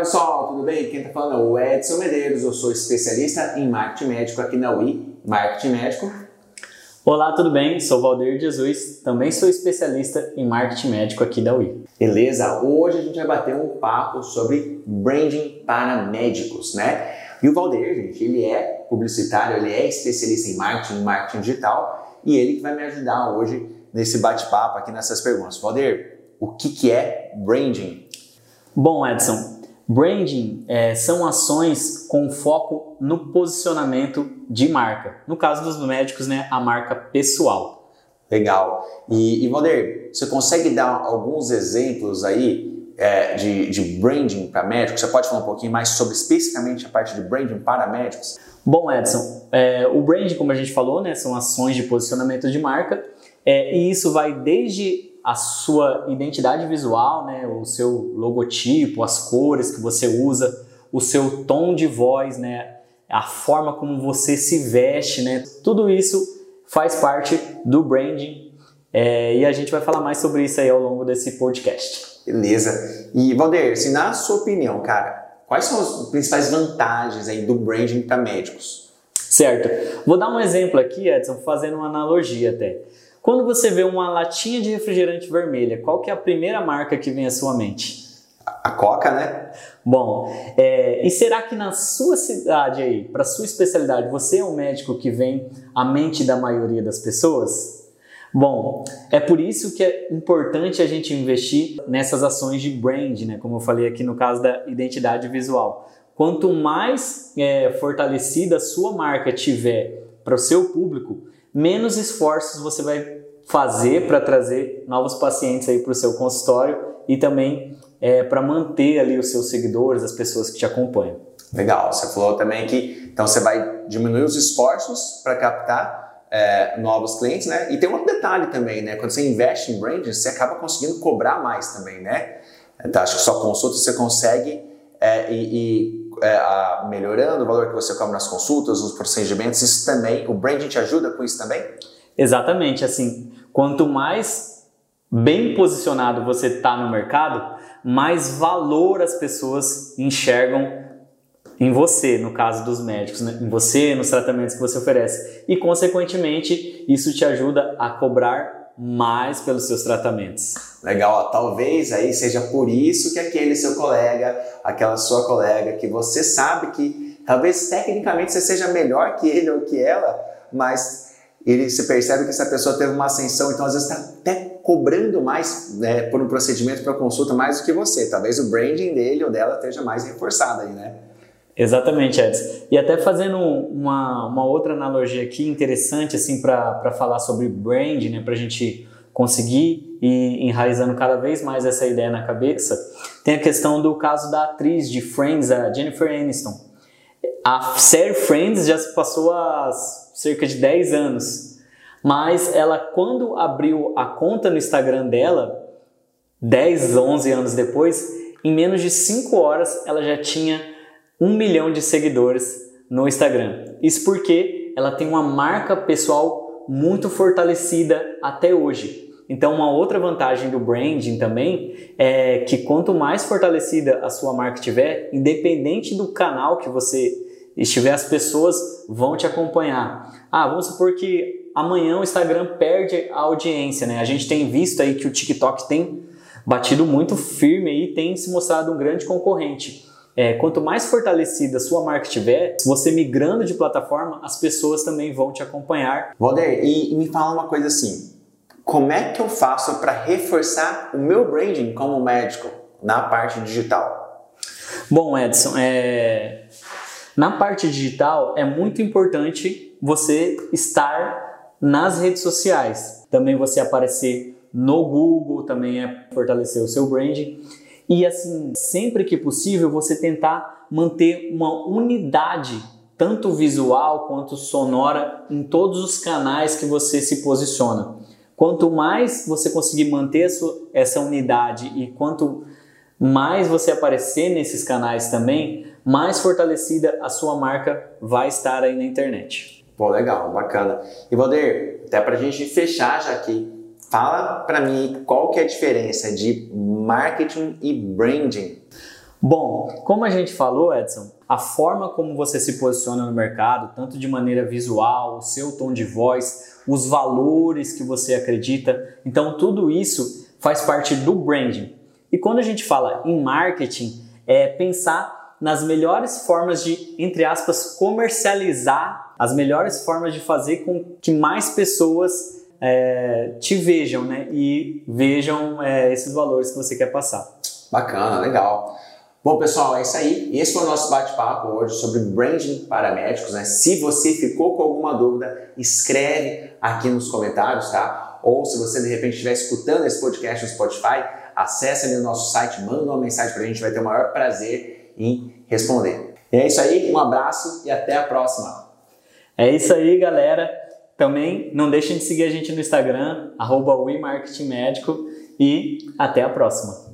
pessoal, tudo bem? Quem está falando é o Edson Medeiros, eu sou especialista em marketing médico aqui na UI, Marketing Médico. Olá, tudo bem? Sou Valdir Jesus, também sou especialista em marketing médico aqui da UI. Beleza? Hoje a gente vai bater um papo sobre branding para médicos, né? E o Valdir, gente, ele é publicitário, ele é especialista em marketing, em marketing digital e ele que vai me ajudar hoje nesse bate-papo aqui nessas perguntas. Valdir, o que, que é branding? Bom, Edson, branding é, são ações com foco no posicionamento de marca. No caso dos médicos, né, a marca pessoal. Legal. E, e você consegue dar alguns exemplos aí é, de, de branding para médicos? Você pode falar um pouquinho mais sobre especificamente a parte de branding para médicos? Bom, Edson, é, o branding, como a gente falou, né, são ações de posicionamento de marca é, e isso vai desde a sua identidade visual, né, o seu logotipo, as cores que você usa, o seu tom de voz, né, a forma como você se veste, né, tudo isso faz parte do branding é, e a gente vai falar mais sobre isso aí ao longo desse podcast. Beleza. E Valder, se na sua opinião, cara, quais são as principais vantagens aí do branding para médicos? Certo. Vou dar um exemplo aqui, Edson, fazendo uma analogia até. Quando você vê uma latinha de refrigerante vermelha, qual que é a primeira marca que vem à sua mente? A Coca, né? Bom, é, e será que na sua cidade aí, para sua especialidade, você é um médico que vem à mente da maioria das pessoas? Bom, é por isso que é importante a gente investir nessas ações de brand, né? Como eu falei aqui no caso da identidade visual. Quanto mais é, fortalecida a sua marca tiver para o seu público, menos esforços você vai fazer para trazer novos pacientes aí para o seu consultório e também é, para manter ali os seus seguidores, as pessoas que te acompanham. Legal, você falou também que então você vai diminuir os esforços para captar é, novos clientes, né? E tem um outro detalhe também, né? Quando você investe em branding, você acaba conseguindo cobrar mais também, né? Então, acho que só consulta você consegue é, e, e é, a, melhorando o valor que você cobra nas consultas, nos procedimentos, isso também, o branding te ajuda com isso também? Exatamente, assim, quanto mais bem posicionado você está no mercado, mais valor as pessoas enxergam em você, no caso dos médicos, né? em você, nos tratamentos que você oferece. E, consequentemente, isso te ajuda a cobrar mais pelos seus tratamentos. Legal, ó, talvez aí seja por isso que aquele seu colega, aquela sua colega, que você sabe que talvez tecnicamente você seja melhor que ele ou que ela, mas ele se percebe que essa pessoa teve uma ascensão, então às vezes está até cobrando mais né, por um procedimento para consulta mais do que você. Talvez o branding dele ou dela esteja mais reforçado aí, né? Exatamente, Edson. E até fazendo uma, uma outra analogia aqui interessante assim para falar sobre brand, né, para a gente conseguir ir enraizando cada vez mais essa ideia na cabeça, tem a questão do caso da atriz de Friends, a Jennifer Aniston. A série Friends já se passou há cerca de 10 anos, mas ela quando abriu a conta no Instagram dela, 10, 11 anos depois, em menos de 5 horas ela já tinha um milhão de seguidores no Instagram. Isso porque ela tem uma marca pessoal muito fortalecida até hoje. Então, uma outra vantagem do branding também é que quanto mais fortalecida a sua marca tiver, independente do canal que você estiver, as pessoas vão te acompanhar. Ah, vamos supor que amanhã o Instagram perde a audiência, né? A gente tem visto aí que o TikTok tem batido muito firme e tem se mostrado um grande concorrente. É, quanto mais fortalecida a sua marca estiver, você migrando de plataforma, as pessoas também vão te acompanhar. Valder, e, e me fala uma coisa assim: como é que eu faço para reforçar o meu branding como médico na parte digital? Bom, Edson, é... na parte digital é muito importante você estar nas redes sociais. Também você aparecer no Google, também é fortalecer o seu branding. E assim, sempre que possível, você tentar manter uma unidade, tanto visual quanto sonora, em todos os canais que você se posiciona. Quanto mais você conseguir manter essa unidade e quanto mais você aparecer nesses canais também, mais fortalecida a sua marca vai estar aí na internet. Pô, legal, bacana. E Valdir, até para a gente fechar já aqui, Fala para mim qual que é a diferença de marketing e branding. Bom, como a gente falou, Edson, a forma como você se posiciona no mercado, tanto de maneira visual, o seu tom de voz, os valores que você acredita, então tudo isso faz parte do branding. E quando a gente fala em marketing, é pensar nas melhores formas de, entre aspas, comercializar, as melhores formas de fazer com que mais pessoas é, te vejam, né? E vejam é, esses valores que você quer passar. Bacana, legal. Bom, pessoal, é isso aí. Esse foi o nosso bate-papo hoje sobre branding para médicos. Né? Se você ficou com alguma dúvida, escreve aqui nos comentários, tá? Ou se você de repente estiver escutando esse podcast no Spotify, acesse ali o nosso site, manda uma mensagem para a gente, vai ter o maior prazer em responder. E é isso aí, um abraço e até a próxima. É isso aí, galera. Também não deixem de seguir a gente no Instagram, arroba e até a próxima.